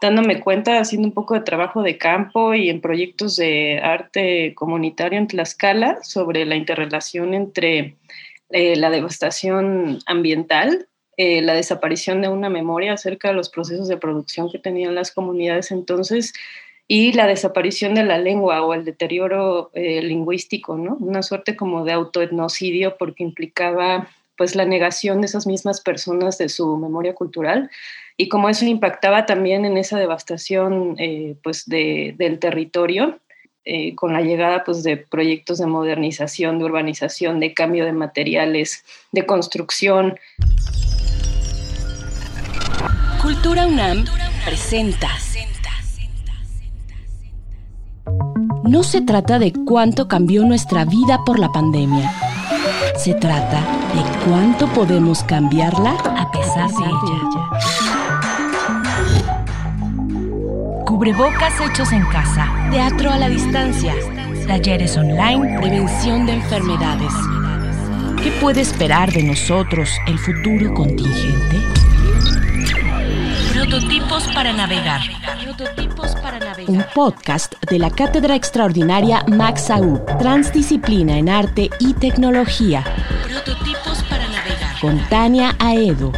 dándome cuenta, haciendo un poco de trabajo de campo y en proyectos de arte comunitario en Tlaxcala sobre la interrelación entre eh, la devastación ambiental, eh, la desaparición de una memoria acerca de los procesos de producción que tenían las comunidades entonces y la desaparición de la lengua o el deterioro eh, lingüístico, ¿no? Una suerte como de autoetnocidio porque implicaba pues la negación de esas mismas personas de su memoria cultural y como eso impactaba también en esa devastación eh, pues del territorio eh, con la llegada pues de proyectos de modernización, de urbanización, de cambio de materiales, de construcción. Cultura UNAM presenta. No se trata de cuánto cambió nuestra vida por la pandemia. Se trata de cuánto podemos cambiarla a pesar de ella. Cubrebocas hechos en casa, teatro a la distancia, talleres online, prevención de enfermedades. ¿Qué puede esperar de nosotros el futuro contingente? Prototipos para navegar. Prototipos para navegar. Un podcast de la Cátedra Extraordinaria Max Transdisciplina en Arte y Tecnología. Prototipos para navegar. Con Tania Aedo.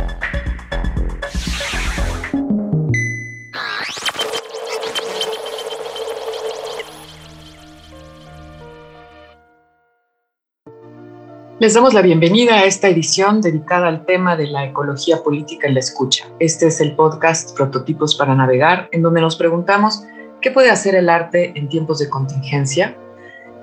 Les damos la bienvenida a esta edición dedicada al tema de la ecología política en la escucha. Este es el podcast Prototipos para Navegar, en donde nos preguntamos qué puede hacer el arte en tiempos de contingencia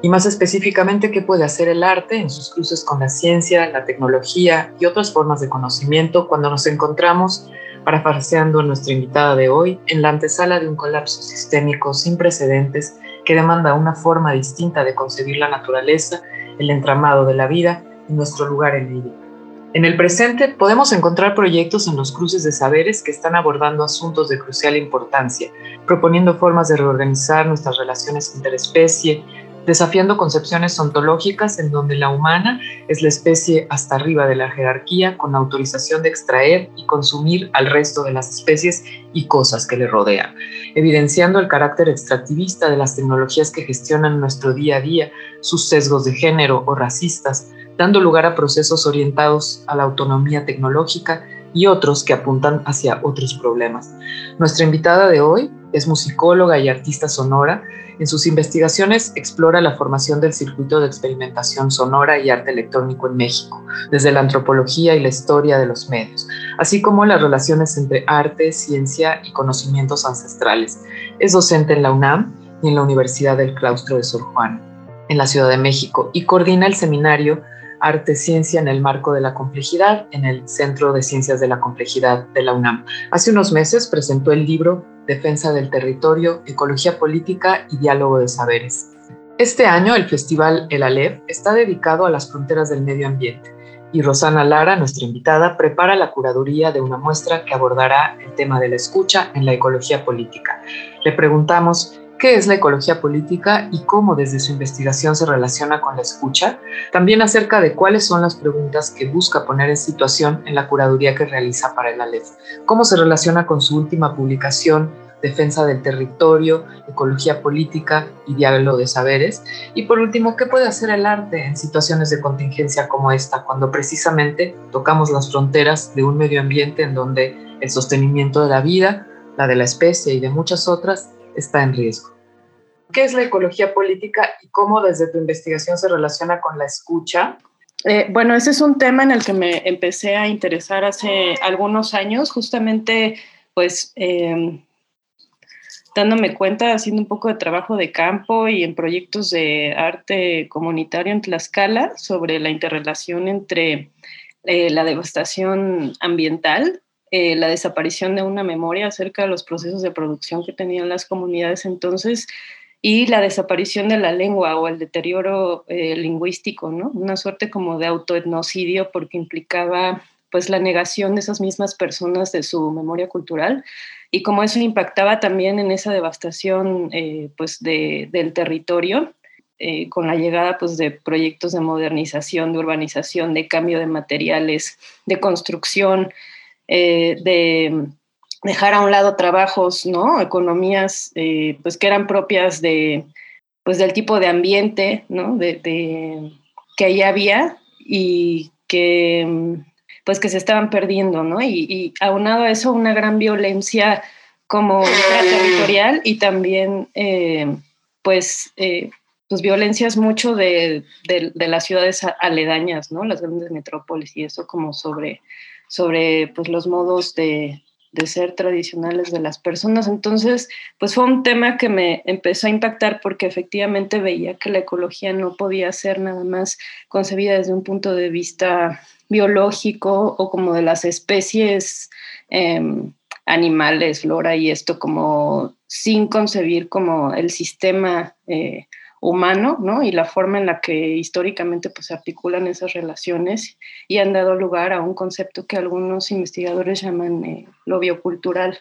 y más específicamente qué puede hacer el arte en sus cruces con la ciencia, la tecnología y otras formas de conocimiento cuando nos encontramos, parafraseando a nuestra invitada de hoy, en la antesala de un colapso sistémico sin precedentes que demanda una forma distinta de concebir la naturaleza el entramado de la vida y nuestro lugar en ella. En el presente podemos encontrar proyectos en los cruces de saberes que están abordando asuntos de crucial importancia, proponiendo formas de reorganizar nuestras relaciones interespecie, desafiando concepciones ontológicas en donde la humana es la especie hasta arriba de la jerarquía con autorización de extraer y consumir al resto de las especies y cosas que le rodean, evidenciando el carácter extractivista de las tecnologías que gestionan nuestro día a día, sus sesgos de género o racistas, dando lugar a procesos orientados a la autonomía tecnológica y otros que apuntan hacia otros problemas. Nuestra invitada de hoy es musicóloga y artista sonora. En sus investigaciones explora la formación del circuito de experimentación sonora y arte electrónico en México, desde la antropología y la historia de los medios, así como las relaciones entre arte, ciencia y conocimientos ancestrales. Es docente en la UNAM y en la Universidad del Claustro de Sor Juan, en la Ciudad de México, y coordina el seminario Arte Ciencia en el marco de la complejidad en el Centro de Ciencias de la Complejidad de la UNAM. Hace unos meses presentó el libro Defensa del Territorio, Ecología Política y Diálogo de Saberes. Este año el Festival El Aleph está dedicado a las fronteras del medio ambiente y Rosana Lara, nuestra invitada, prepara la curaduría de una muestra que abordará el tema de la escucha en la ecología política. Le preguntamos qué es la ecología política y cómo desde su investigación se relaciona con la escucha, también acerca de cuáles son las preguntas que busca poner en situación en la curaduría que realiza para el ALEF, cómo se relaciona con su última publicación, Defensa del Territorio, Ecología Política y Diálogo de Saberes, y por último, qué puede hacer el arte en situaciones de contingencia como esta, cuando precisamente tocamos las fronteras de un medio ambiente en donde el sostenimiento de la vida, la de la especie y de muchas otras está en riesgo. ¿Qué es la ecología política y cómo desde tu investigación se relaciona con la escucha? Eh, bueno, ese es un tema en el que me empecé a interesar hace algunos años, justamente pues em, dándome cuenta, haciendo un poco de trabajo de campo y en proyectos de arte comunitario en Tlaxcala sobre la interrelación entre eh, la devastación ambiental, eh, la desaparición de una memoria acerca de los procesos de producción que tenían las comunidades entonces y la desaparición de la lengua o el deterioro eh, lingüístico, ¿no? Una suerte como de autoetnocidio porque implicaba pues la negación de esas mismas personas de su memoria cultural y como eso impactaba también en esa devastación eh, pues del territorio con la llegada pues de proyectos de modernización, de urbanización, de cambio de materiales, de construcción, de dejar a un lado trabajos, ¿no? Economías, eh, pues que eran propias de, pues del tipo de ambiente, ¿no? De, que ahí había y que, pues que se estaban perdiendo, ¿no? Y, aunado a eso, una gran violencia como territorial y también, eh, pues, eh, pues violencias mucho de, de, las ciudades aledañas, ¿no? Las grandes metrópolis y eso como sobre, sobre pues los modos de, de ser tradicionales de las personas. Entonces, pues fue un tema que me empezó a impactar porque efectivamente veía que la ecología no podía ser nada más concebida desde un punto de vista biológico o como de las especies em, animales, flora y esto como sin concebir como el sistema eh, humano, ¿no? Y la forma en la que históricamente pues, se articulan esas relaciones y han dado lugar a un concepto que algunos investigadores llaman eh, lo biocultural.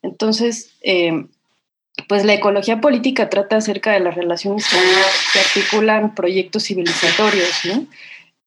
Entonces, eh, pues la ecología política trata acerca de las relaciones que, articulan proyectos civilizatorios, ¿no?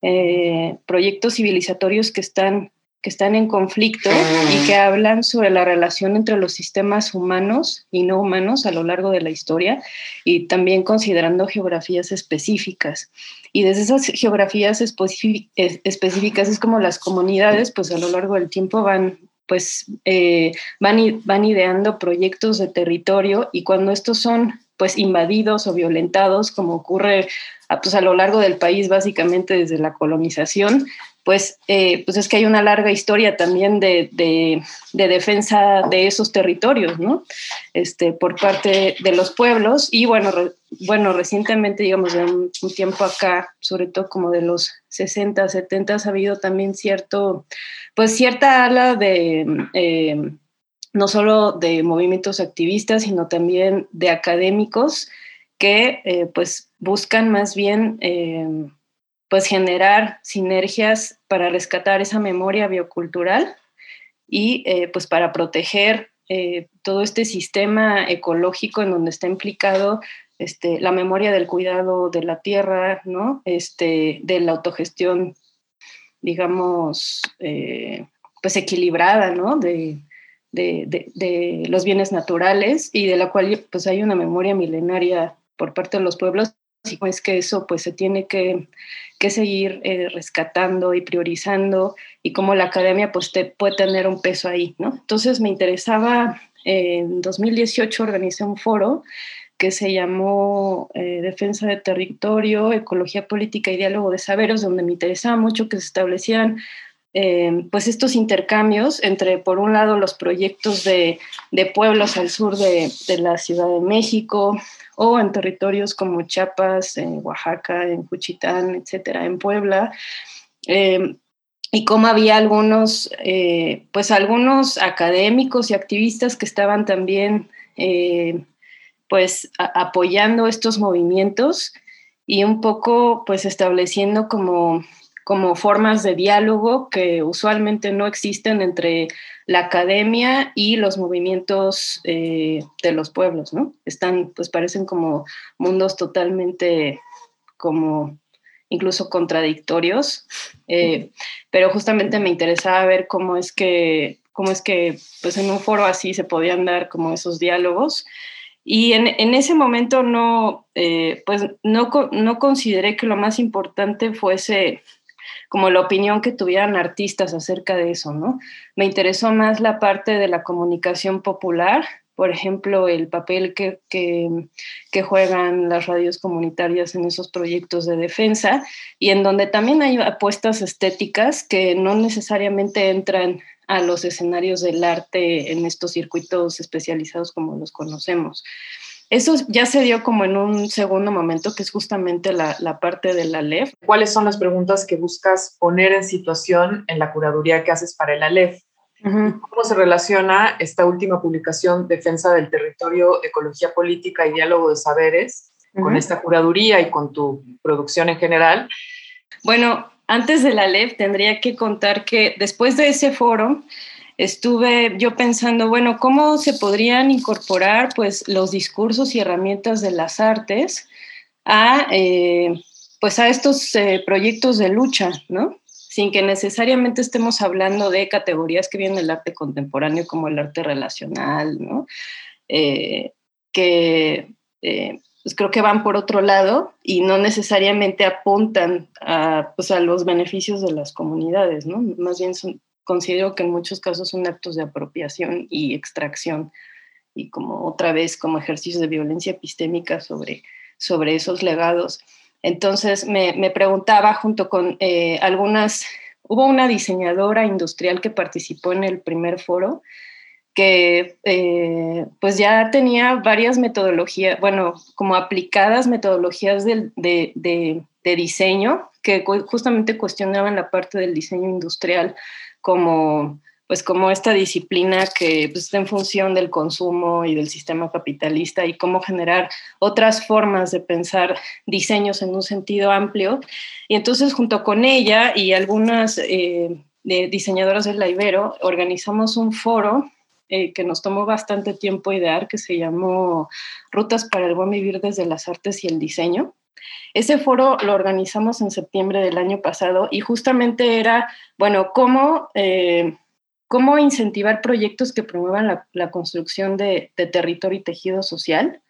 Eh, proyectos civilizatorios que están que están en conflicto y que hablan sobre la relación entre los sistemas humanos y no humanos a lo largo de la historia y también considerando geografías específicas. Y desde esas geografías específicas es como las comunidades, pues a lo largo del tiempo van pues eh, van, van ideando proyectos de territorio y cuando estos son pues invadidos o violentados, como ocurre a, pues, a lo largo del país básicamente desde la colonización, pues, eh, pues es que hay una larga historia también de, de, defensa de esos territorios, ¿no? Este, por parte de los pueblos y bueno, bueno recientemente, digamos, de un, tiempo acá, sobre todo como de los 60, 70, ha habido también cierto, pues cierta ala de... Eh, no solo de movimientos activistas, sino también de académicos que eh, pues buscan más bien pues generar sinergias para rescatar esa memoria biocultural y eh, pues para proteger eh, todo este sistema ecológico en donde está implicado este, la memoria del cuidado de la tierra, ¿no? este, de la autogestión, digamos, eh, pues equilibrada, ¿no? De, de, de, los bienes naturales y de la cual pues hay una memoria milenaria por parte de los pueblos y es que eso pues se tiene que que seguir eh, rescatando y priorizando y cómo la academia pues puede tener un peso ahí, ¿no? Entonces me interesaba, en 2018 organizé un foro que se llamó eh, Defensa de Territorio, Ecología Política y Diálogo de Saberes, donde me interesaba mucho que se establecieran eh, pues estos intercambios entre, por un lado, los proyectos de, pueblos al sur de, la Ciudad de México, o en territorios como Chiapas, en Oaxaca, en Cuchitán, etcétera, en Puebla. Eh, y cómo había algunos, eh, pues algunos académicos y activistas que estaban también eh, pues apoyando estos movimientos y un poco pues estableciendo como como formas de diálogo que usualmente no existen entre la academia y los movimientos eh, de los pueblos, ¿no? Están, pues parecen como mundos totalmente como incluso contradictorios, eh, pero justamente me interesaba ver cómo es que, cómo es que pues en un foro así se podían dar como esos diálogos. Y en, en ese momento no, eh, pues no, no consideré que lo más importante fuese como la opinión que tuvieran artistas acerca de eso, ¿no? Me interesó más la parte de la comunicación popular, por ejemplo, el papel que, que, juegan las radios comunitarias en esos proyectos de defensa y en donde también hay apuestas estéticas que no necesariamente entran a los escenarios del arte en estos circuitos especializados como los conocemos. Eso ya se dio como en un segundo momento, que es justamente la, parte de la ALEF. ¿Cuáles son las preguntas que buscas poner en situación en la curaduría que haces para el ALEF? ¿Cómo se relaciona esta última publicación, Defensa del Territorio, Ecología Política y Diálogo de Saberes, con esta curaduría y con tu producción en general? Bueno, antes de la ALEF tendría que contar que después de ese foro, estuve yo pensando, bueno, ¿cómo se podrían incorporar pues los discursos y herramientas de las artes a, eh, pues a estos eh, proyectos de lucha, ¿no? sin que necesariamente estemos hablando de categorías que vienen del arte contemporáneo como el arte relacional, ¿no? Eh, que pues creo que van por otro lado y no necesariamente apuntan a, pues a los beneficios de las comunidades, ¿no? Más bien considero que en muchos casos son actos de apropiación y extracción y como otra vez como ejercicios de violencia epistémica sobre, sobre esos legados. Entonces me, me preguntaba junto con eh, algunas, hubo una diseñadora industrial que participó en el primer foro que eh, pues ya tenía varias metodologías, bueno, como aplicadas metodologías de, de, de, diseño que justamente cuestionaban la parte del diseño industrial como pues como esta disciplina que pues, está en función del consumo y del sistema capitalista y cómo generar otras formas de pensar diseños en un sentido amplio. Y entonces junto con ella y algunas eh, diseñadoras del la Ibero organizamos un foro eh, que nos tomó bastante tiempo idear, que se llamó Rutas para el Buen Vivir desde las Artes y el Diseño. Ese foro lo organizamos en septiembre del año pasado y justamente era, bueno, cómo, eh, cómo incentivar proyectos que promuevan la, construcción de, territorio y tejido social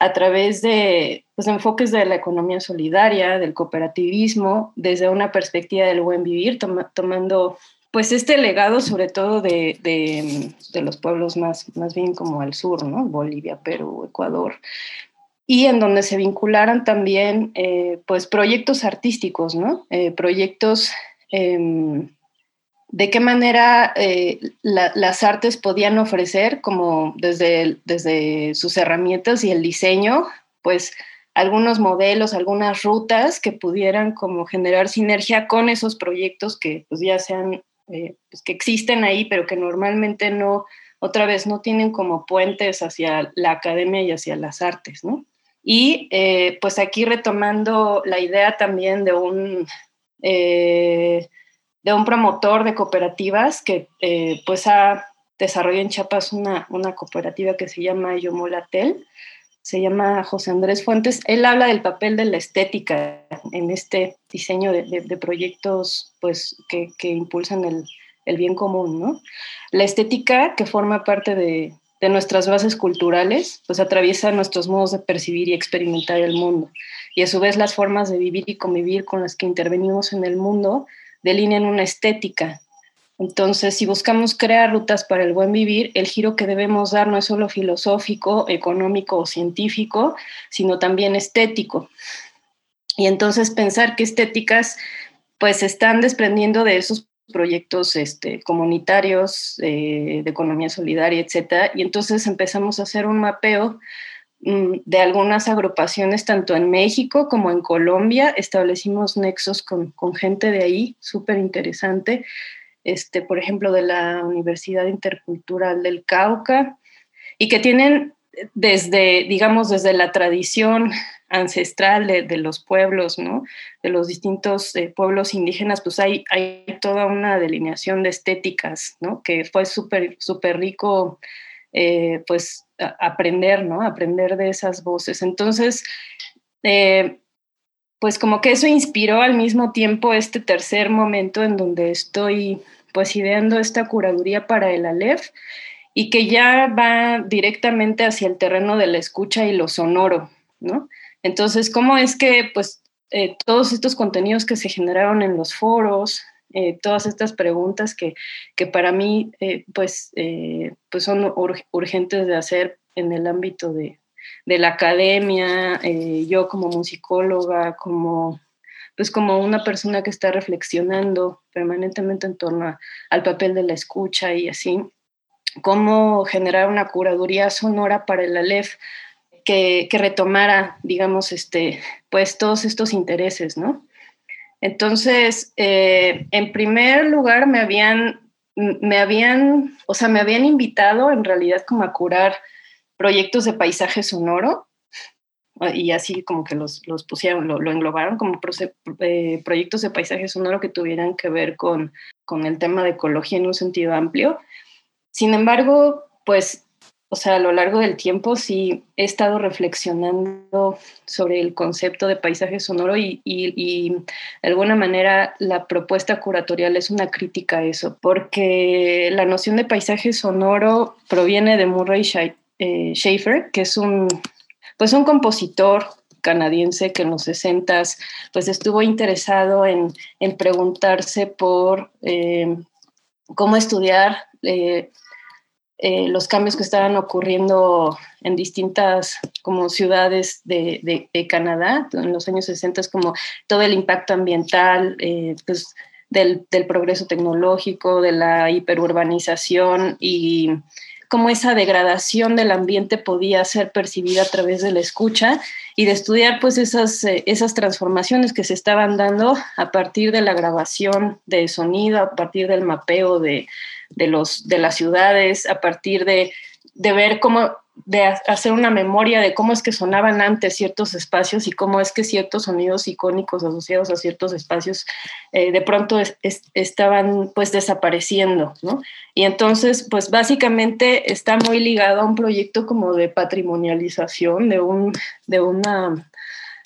a través de pues, enfoques de la economía solidaria, del cooperativismo, desde una perspectiva del buen vivir, tomando pues este legado sobre todo de, de, los pueblos más, más bien como al sur, ¿no? Bolivia, Perú, Ecuador, y en donde se vincularan también eh, pues proyectos artísticos, ¿no? Eh, proyectos em, de qué manera eh, las artes podían ofrecer como desde, desde sus herramientas y el diseño, pues algunos modelos, algunas rutas que pudieran como generar sinergia con esos proyectos que pues ya sean pues, que existen ahí, pero que normalmente no, otra vez, no tienen como puentes hacia la academia y hacia las artes, ¿no? Y eh, pues aquí retomando la idea también de un, eh, de un promotor de cooperativas que pues ha desarrollado en Chiapas una, una cooperativa que se llama Yomolatel, se llama José Andrés Fuentes. Él habla del papel de la estética en este diseño de, proyectos pues, que, impulsan el, bien común. ¿no? La estética que forma parte de, nuestras bases culturales, pues atraviesa nuestros modos de percibir y experimentar el mundo. Y a su vez las formas de vivir y convivir con las que intervenimos en el mundo delinean una estética entonces, si buscamos crear rutas para el buen vivir, el giro que debemos dar no es solo filosófico, económico o científico, sino también estético. Y entonces pensar que estéticas pues están desprendiendo de esos proyectos este, comunitarios eh, de economía solidaria, etcétera, y entonces empezamos a hacer un mapeo mm, de algunas agrupaciones tanto en México como en Colombia, establecimos nexos con, con gente de ahí, súper interesante, este, por ejemplo, de la Universidad Intercultural del Cauca, y que tienen desde, digamos, desde la tradición ancestral de, los pueblos. De los distintos eh, pueblos indígenas, pues hay, toda una delineación de estéticas. Que fue súper, súper rico, eh, pues, aprender. Aprender de esas voces. Entonces, eh, pues como que eso inspiró al mismo tiempo este tercer momento en donde estoy pues ideando esta curaduría para el Aleph y que ya va directamente hacia el terreno de la escucha y lo sonoro, ¿no? Entonces, ¿cómo es que pues eh, todos estos contenidos que se generaron en los foros, eh, todas estas preguntas que, que para mí eh, pues, pues son urgentes de hacer en el ámbito de, de la academia, yo como musicóloga, como, pues como una persona que está reflexionando permanentemente en torno al papel de la escucha y así, cómo generar una curaduría sonora para el Aleph que, retomara, digamos, este, pues todos estos intereses, ¿no? Entonces, eh, en primer lugar, me habían, me habían, o sea, me habían invitado en realidad como a curar proyectos de paisaje sonoro y así como que los, los pusieron, lo, englobaron como eh, proyectos de paisaje sonoro que tuvieran que ver con, con el tema de ecología en un sentido amplio. Sin embargo, pues o sea, a lo largo del tiempo sí he estado reflexionando sobre el concepto de paisaje sonoro y, de alguna manera la propuesta curatorial es una crítica a eso, porque la noción de paisaje sonoro proviene de Murray eh, Schaefer, que es un, pues un compositor canadiense que en los 60 pues estuvo interesado en, preguntarse por eh, cómo estudiar eh, eh, los cambios que estaban ocurriendo en distintas como ciudades de, Canadá en los años 60, como todo el impacto ambiental, eh, pues, del, progreso tecnológico, de la hiperurbanización y cómo esa degradación del ambiente podía ser percibida a través de la escucha y de estudiar pues esas, eh, esas transformaciones que se estaban dando a partir de la grabación de sonido, a partir del mapeo de, de, los, de las ciudades, a partir de, de ver cómo, de hacer una memoria de cómo es que sonaban antes ciertos espacios y cómo es que ciertos sonidos icónicos asociados a ciertos espacios eh, de pronto estaban pues desapareciendo, ¿no? Y entonces pues básicamente está muy ligado a un proyecto como de patrimonialización de, un, de una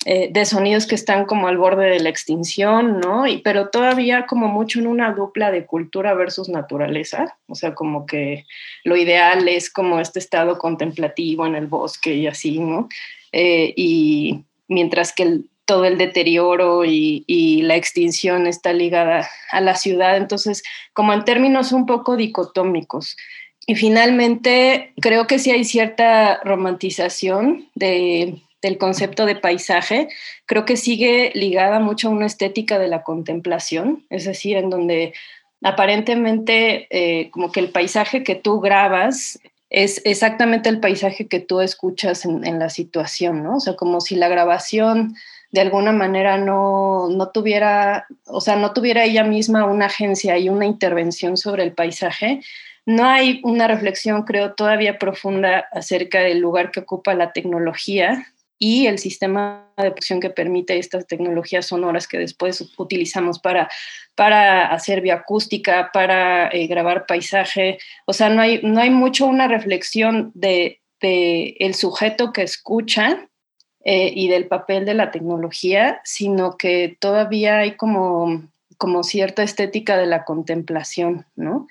eh, de sonidos que están como al borde de la extinción, ¿no? Y, pero todavía como mucho en una dupla de cultura versus naturaleza, o sea, como que lo ideal es como este estado contemplativo en el bosque y así, ¿no? Eh, y mientras que todo el deterioro y, y, la extinción está ligada a la ciudad, entonces como en términos un poco dicotómicos. Y finalmente, creo que sí hay cierta romantización de del concepto de paisaje, creo que sigue ligada mucho a una estética de la contemplación, es decir, en donde aparentemente eh, como que el paisaje que tú grabas es exactamente el paisaje que tú escuchas en, la situación, ¿no? O sea, como si la grabación de alguna manera no, no, tuviera, o sea, no tuviera ella misma una agencia y una intervención sobre el paisaje. No hay una reflexión, creo, todavía profunda acerca del lugar que ocupa la tecnología y el sistema de producción que permite estas tecnologías sonoras que después utilizamos para, para hacer bioacústica, para eh, grabar paisaje. O sea, no hay, no hay mucho una reflexión de, el sujeto que escucha eh, y del papel de la tecnología, sino que todavía hay como, como cierta estética de la contemplación, ¿no?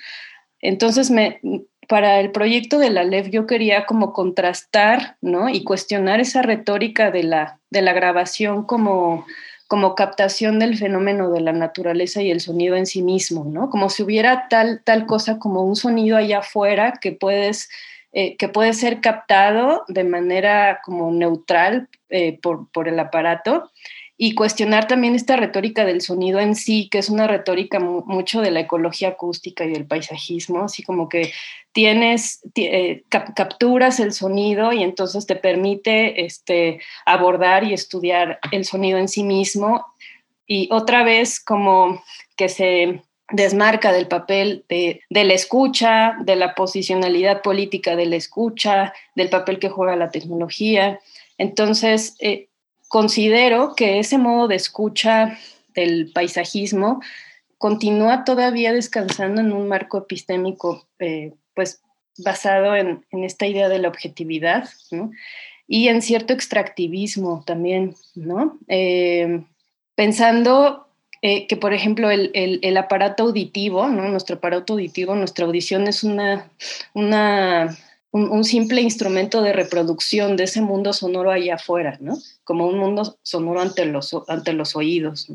Entonces me, para el proyecto de la LEF yo quería como contrastar ¿no? y cuestionar esa retórica de la, de la grabación como, como captación del fenómeno de la naturaleza y el sonido en sí mismo, ¿no? como si hubiera tal, tal cosa como un sonido allá afuera que puedes... Eh, que puede ser captado de manera como neutral eh, por, por el aparato y cuestionar también esta retórica del sonido en sí, que es una retórica mucho de la ecología acústica y del paisajismo, así como que tienes, eh, capturas el sonido y entonces te permite este, abordar y estudiar el sonido en sí mismo y otra vez como que se desmarca del papel de, la escucha, de la posicionalidad política de la escucha, del papel que juega la tecnología. Entonces, eh, considero que ese modo de escucha del paisajismo continúa todavía descansando en un marco epistémico, eh, pues basado en, esta idea de la objetividad, Y en cierto extractivismo también, ¿no? Eh, pensando eh, que, por ejemplo, el, aparato auditivo. Nuestro aparato auditivo, nuestra audición es una, una un, simple instrumento de reproducción de ese mundo sonoro allá afuera, ¿no? Como un mundo sonoro ante los, ante los oídos.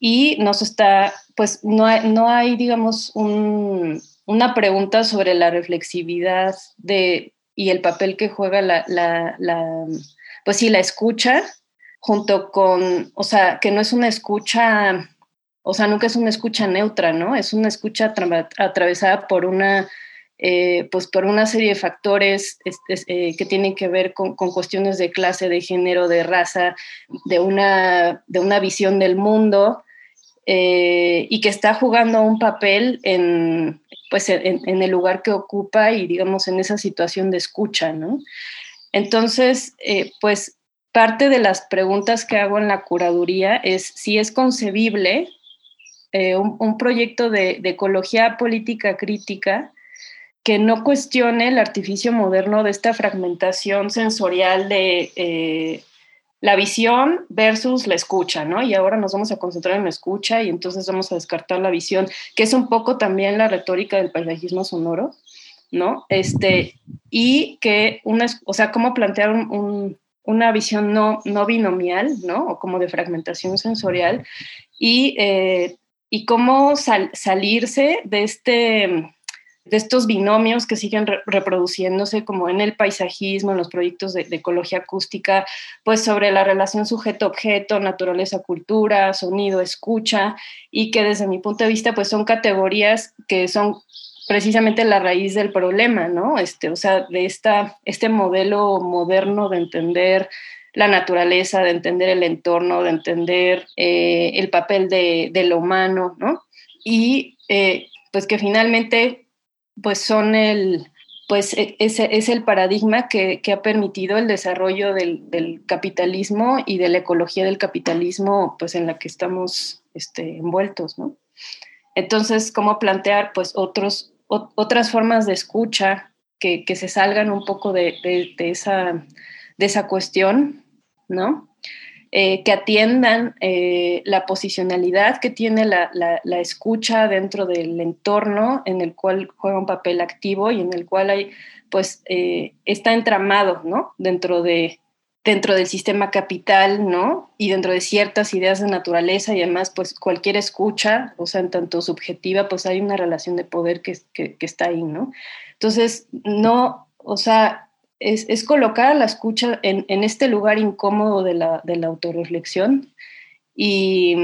Y nos está, pues no hay, no hay digamos, una pregunta sobre la reflexividad de, y el papel que juega la, la, la, pues sí, la escucha, junto con, o sea, que no es una escucha, o sea, nunca es una escucha neutra, ¿no? Es una escucha atravesada por una eh, pues por una serie de factores eh, que tienen que ver con, cuestiones de clase, de género, de raza, de una, de una visión del mundo eh, y que está jugando un papel en, pues en, el lugar que ocupa y digamos en esa situación de escucha, ¿no? Entonces, pues parte de las preguntas que hago en la curaduría es si es concebible un, proyecto de, de, ecología política crítica que no cuestione el artificio moderno de esta fragmentación sensorial de eh, la visión versus la escucha, ¿no? Y ahora nos vamos a concentrar en la escucha y entonces vamos a descartar la visión, que es un poco también la retórica del paisajismo sonoro, ¿no? Este, y que una, o sea, cómo plantear una visión no, no binomial, ¿no? O como de fragmentación sensorial y, eh, y cómo salirse de este de estos binomios que siguen reproduciéndose como en el paisajismo, en los proyectos de, ecología acústica, pues sobre la relación sujeto-objeto, naturaleza-cultura, sonido-escucha, y que desde mi punto de vista pues son categorías que son precisamente la raíz del problema, ¿no? Este, o sea, de esta, este modelo moderno de entender la naturaleza, de entender el entorno, de entender eh, el papel de, lo humano, ¿no? Y eh, pues que finalmente pues son el, pues e, ese es el paradigma que, ha permitido el desarrollo del, capitalismo y de la ecología del capitalismo, pues en la que estamos este, envueltos, ¿no? Entonces, ¿cómo plantear, pues, otros, otras formas de escucha que, se salgan un poco de, esa, de esa cuestión, ¿no? Eh, que atiendan eh, la posicionalidad que tiene la, escucha dentro del entorno en el cual juega un papel activo y en el cual hay, pues, eh, está entramado, ¿no? Dentro, de, dentro del sistema capital, ¿no? Y dentro de ciertas ideas de naturaleza y además, pues, cualquier escucha, o sea, en tanto subjetiva, pues hay una relación de poder que, que, que está ahí, ¿no? Entonces, no, o sea, es, colocar la escucha en, este lugar incómodo de la, de autorreflexión y,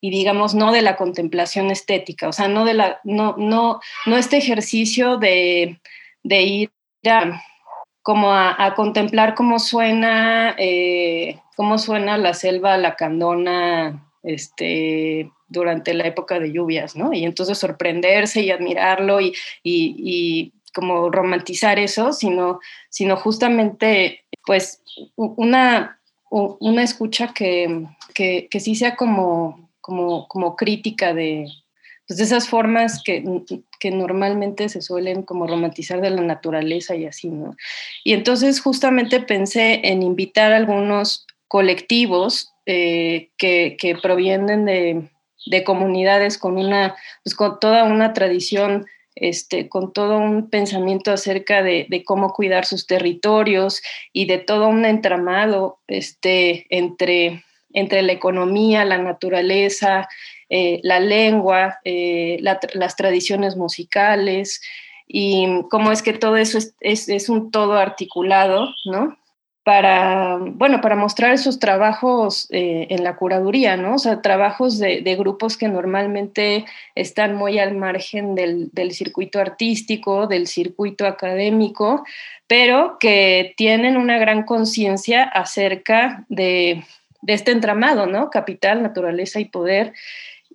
digamos, no de la contemplación estética, o sea, no, de la, no, no, no este ejercicio de, ir a, como a, contemplar cómo suena, eh, cómo suena la selva lacandona este, durante la época de lluvias, ¿no? Y entonces sorprenderse y admirarlo y, y como romantizar eso, sino, sino justamente pues una, una escucha que, que, sí sea como, como, como crítica de, pues, de esas formas que, que, normalmente se suelen como romantizar de la naturaleza y así, ¿no? Y entonces justamente pensé en invitar a algunos colectivos eh, que, que, provienen de, de, comunidades con una, pues con toda una tradición este, con todo un pensamiento acerca de, cómo cuidar sus territorios y de todo un entramado este, entre, entre la economía, la naturaleza, eh, la lengua, eh, las tradiciones musicales y cómo es que todo eso es, es un todo articulado, ¿no? Para, bueno, para mostrar esos trabajos eh, en la curaduría, ¿no? O sea, trabajos de, grupos que normalmente están muy al margen del, circuito artístico, del circuito académico, pero que tienen una gran conciencia acerca de, de, este entramado, ¿no? Capital, naturaleza y poder,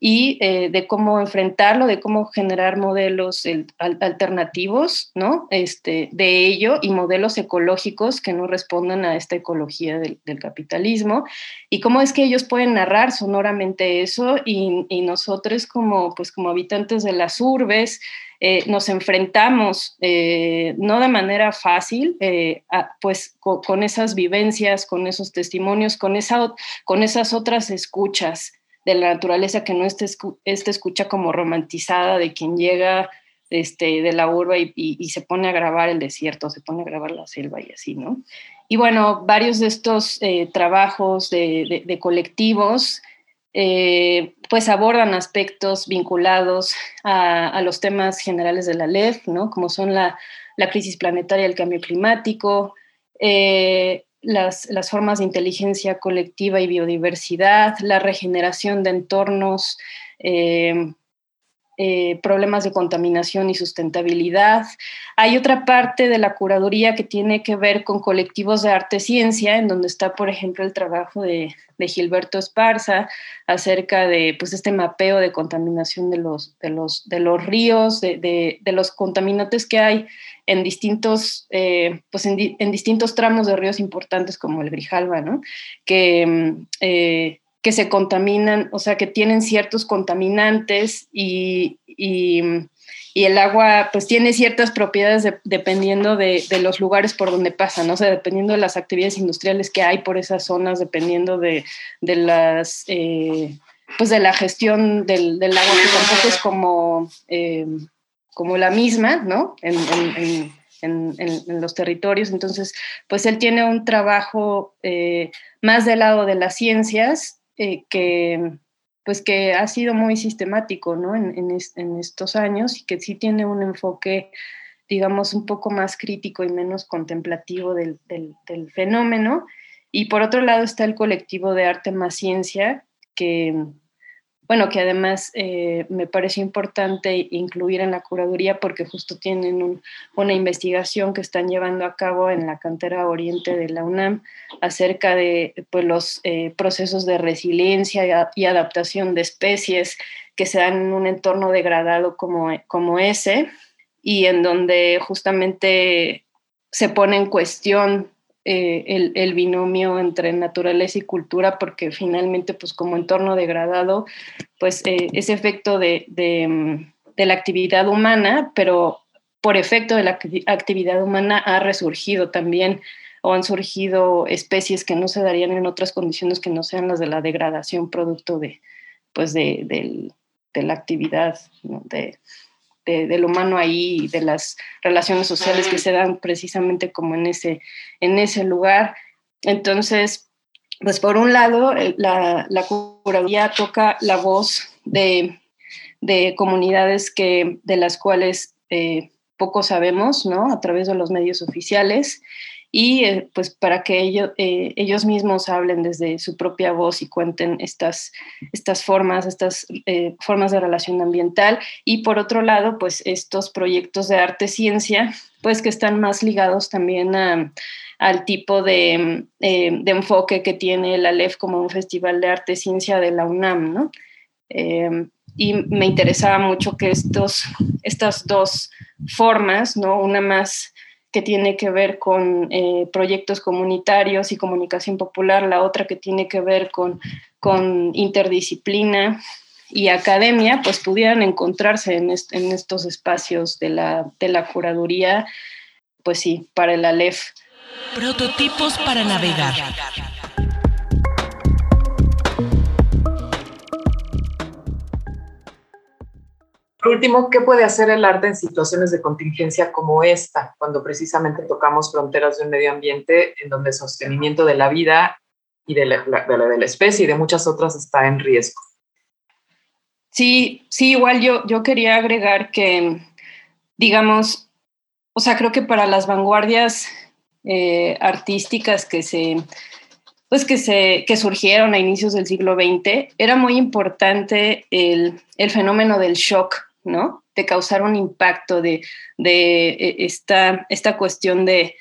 y eh, de cómo enfrentarlo, de cómo generar modelos alternativos, ¿no? Este, de ello y modelos ecológicos que no respondan a esta ecología del, capitalismo y cómo es que ellos pueden narrar sonoramente eso y, nosotros como, pues, como habitantes de las urbes, eh, nos enfrentamos eh, no de manera fácil, pues con, esas vivencias, con esos testimonios, con, esa, con esas otras escuchas de la naturaleza, que no esté, escucha como romantizada de quien llega este, de la urba y, se pone a grabar el desierto, se pone a grabar la selva y así, ¿no? Y bueno, varios de estos eh, trabajos de, colectivos eh, pues abordan aspectos vinculados a, los temas generales de la LEF, ¿no? Como son la, crisis planetaria, el cambio climático, eh, las, formas de inteligencia colectiva y biodiversidad, la regeneración de entornos, eh, eh, problemas de contaminación y sustentabilidad. Hay otra parte de la curaduría que tiene que ver con colectivos de arte ciencia, en donde está, por ejemplo, el trabajo de, Gilberto Esparza acerca de pues, este mapeo de contaminación de los, de los, de los ríos, de, los contaminantes que hay en distintos, eh, pues en, distintos tramos de ríos importantes como el Grijalva, ¿no? que mm, eh, que se contaminan, o sea, que tienen ciertos contaminantes y, y el agua pues tiene ciertas propiedades dependiendo de, los lugares por donde pasa, ¿no? O sea, dependiendo de las actividades industriales que hay por esas zonas, dependiendo de, las, eh, pues de la gestión del, agua, que tampoco es como, eh, como la misma, ¿no? En, los territorios. Entonces, pues él tiene un trabajo eh, más del lado de las ciencias que pues que ha sido muy sistemático ¿no? en, estos años y que sí tiene un enfoque, digamos, un poco más crítico y menos contemplativo del, del fenómeno. Y por otro lado está el colectivo de arte más ciencia, que bueno, que además eh, me parece importante incluir en la curaduría porque justo tienen una investigación que están llevando a cabo en la cantera oriente de la UNAM acerca de pues, los eh, procesos de resiliencia y, adaptación de especies que se dan en un entorno degradado como, como ese y en donde justamente se pone en cuestión eh, el, binomio entre naturaleza y cultura, porque finalmente, pues como entorno degradado, pues eh, ese efecto de, mm, de, la actividad humana, pero por efecto de la actividad humana ha resurgido también o han surgido especies que no se darían en otras condiciones que no sean las de la degradación producto de, pues de, la actividad, de, del humano ahí, de las relaciones sociales que se dan precisamente como en ese, en ese lugar. Entonces, pues por un lado, la, la curaduría toca la voz de, comunidades que, de las cuales eh, poco sabemos, ¿no? A través de los medios oficiales y eh, pues para que ellos, eh, ellos mismos hablen desde su propia voz y cuenten estas, estas formas, estas eh, formas de relación ambiental. Y por otro lado, pues estos proyectos de arte-ciencia, pues que están más ligados también al tipo de, de, enfoque que tiene la Alef como un festival de arte-ciencia de la UNAM, ¿no? y me interesaba mucho que estos, estas dos formas, ¿no? Una más que tiene que ver con eh, proyectos comunitarios y comunicación popular, la otra que tiene que ver con, con interdisciplina y academia, pues pudieran encontrarse en, estos espacios de la, de la curaduría, pues sí, para el ALEF. Prototipos para navegar. Por último, ¿qué puede hacer el arte en situaciones de contingencia como esta, cuando precisamente tocamos fronteras de un medio ambiente en donde el sostenimiento de la vida y de la, de la, especie y de muchas otras está en riesgo? Sí, sí, igual yo, yo quería agregar que, digamos, o sea, creo que para las vanguardias eh, artísticas que se, pues que, se, que surgieron a inicios del siglo XX, era muy importante el, el fenómeno del shock, ¿no? De causar un impacto, de, e, esta, esta cuestión de,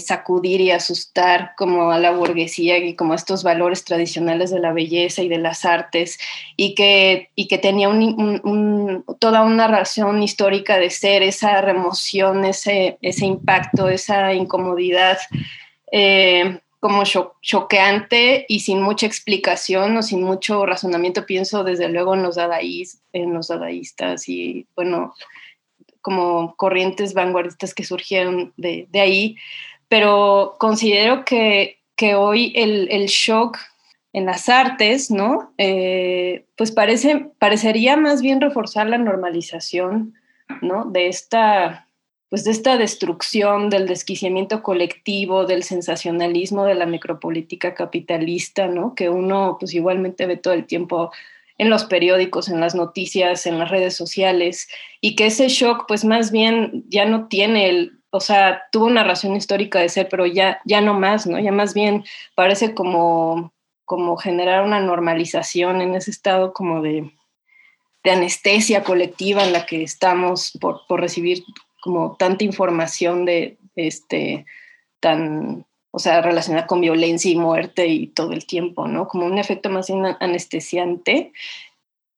sacudir y asustar como a la burguesía y como estos valores tradicionales de la belleza y de las artes y que, y que tenía toda una razón histórica de ser, esa remoción, ese, ese impacto, esa incomodidad. Eh, como choqueante y sin mucha explicación o sin mucho razonamiento, pienso desde luego en los, en los dadaístas y bueno, como corrientes vanguardistas que surgieron de, ahí, pero considero que, que hoy el, el, shock en las artes, ¿no? Eh, pues parece, parecería más bien reforzar la normalización, ¿no? De esta pues de esta destrucción del desquiciamiento colectivo, del sensacionalismo de la micropolítica capitalista, ¿no? Que uno pues igualmente ve todo el tiempo en los periódicos, en las noticias, en las redes sociales, y que ese shock pues más bien ya no tiene el, o sea, tuvo una razón histórica de ser, pero ya, ya no más, ¿no? Ya más bien parece como, como generar una normalización en ese estado como de, de anestesia colectiva en la que estamos por, por recibir como tanta información de este tan o sea, relacionada con violencia y muerte y todo el tiempo, ¿no? Como un efecto más anestesiante.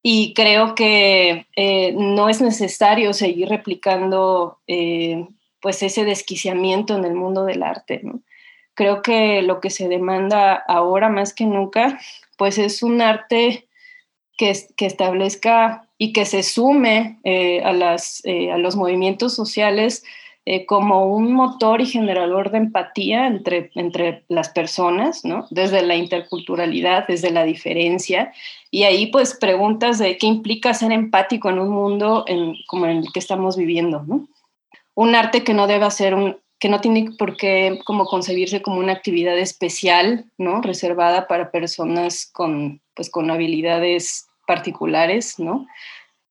Y creo que eh, no es necesario seguir replicando eh, pues ese desquiciamiento en el mundo del arte, ¿no? Creo que lo que se demanda ahora más que nunca, pues es un arte que, que establezca y que se sume eh, a, las, a los movimientos sociales como un motor y generador de empatía entre, entre las personas, ¿no? Desde la interculturalidad, desde la diferencia. Y ahí pues preguntas de qué implica ser empático en un mundo en, como en el que estamos viviendo, ¿no? Un arte que no debe ser un, que no tiene por qué como concebirse como una actividad especial, ¿no? Reservada para personas con, pues, con habilidades particulares, ¿no?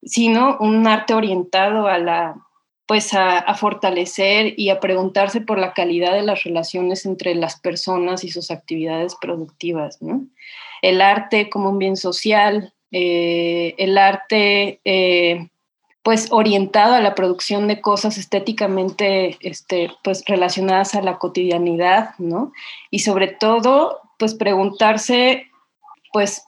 Sino un arte orientado a la, pues a, fortalecer y a preguntarse por la calidad de las relaciones entre las personas y sus actividades productivas, ¿no? El arte como un bien social, eh, el arte... Eh, pues orientado a la producción de cosas estéticamente este, pues relacionadas a la cotidianidad, ¿no? Y sobre todo, pues preguntarse, pues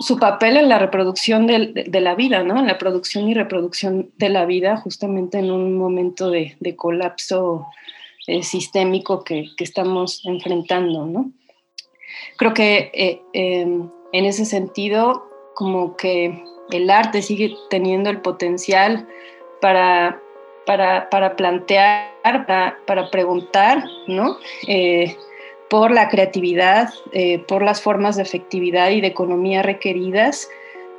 su papel en la reproducción de, la vida, ¿no? En la producción y reproducción de la vida, justamente en un momento de, colapso eh, sistémico que, estamos enfrentando, ¿no? Creo que eh, em, en ese sentido, como que el arte sigue teniendo el potencial para, para, plantear, para, preguntar, ¿no? Eh, por la creatividad, eh, por las formas de efectividad y de economía requeridas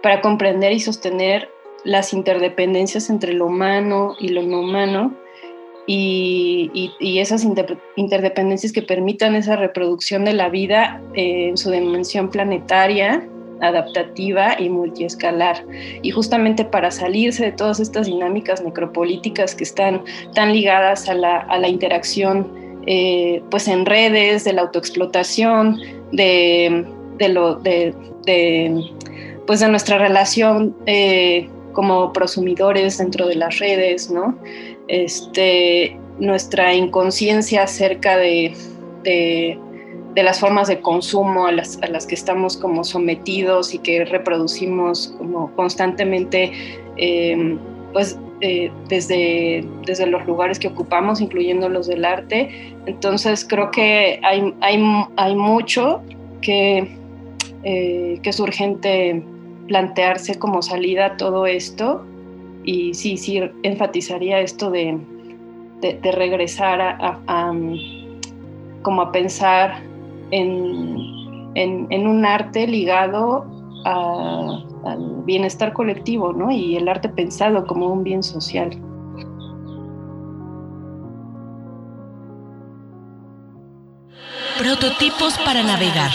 para comprender y sostener las interdependencias entre lo humano y lo no humano y, esas interdependencias que permitan esa reproducción de la vida en su dimensión planetaria adaptativa y multiescalar. Y justamente para salirse de todas estas dinámicas necropolíticas que están tan ligadas a la, interacción eh, pues en redes, de la autoexplotación, de, lo, de, pues de nuestra relación eh, como prosumidores dentro de las redes, ¿no? Este, nuestra inconsciencia acerca de de las formas de consumo a las, a las, que estamos como sometidos y que reproducimos como constantemente, em, pues eh, desde, desde los lugares que ocupamos, incluyendo los del arte. Entonces creo que hay, hay, hay mucho que, eh, que es urgente plantearse como salida a todo esto y sí, sí, enfatizaría esto de, de, regresar a, a, como a pensar en, un arte ligado al bienestar colectivo, ¿no? Y el arte pensado como un bien social. Prototipos para navegar.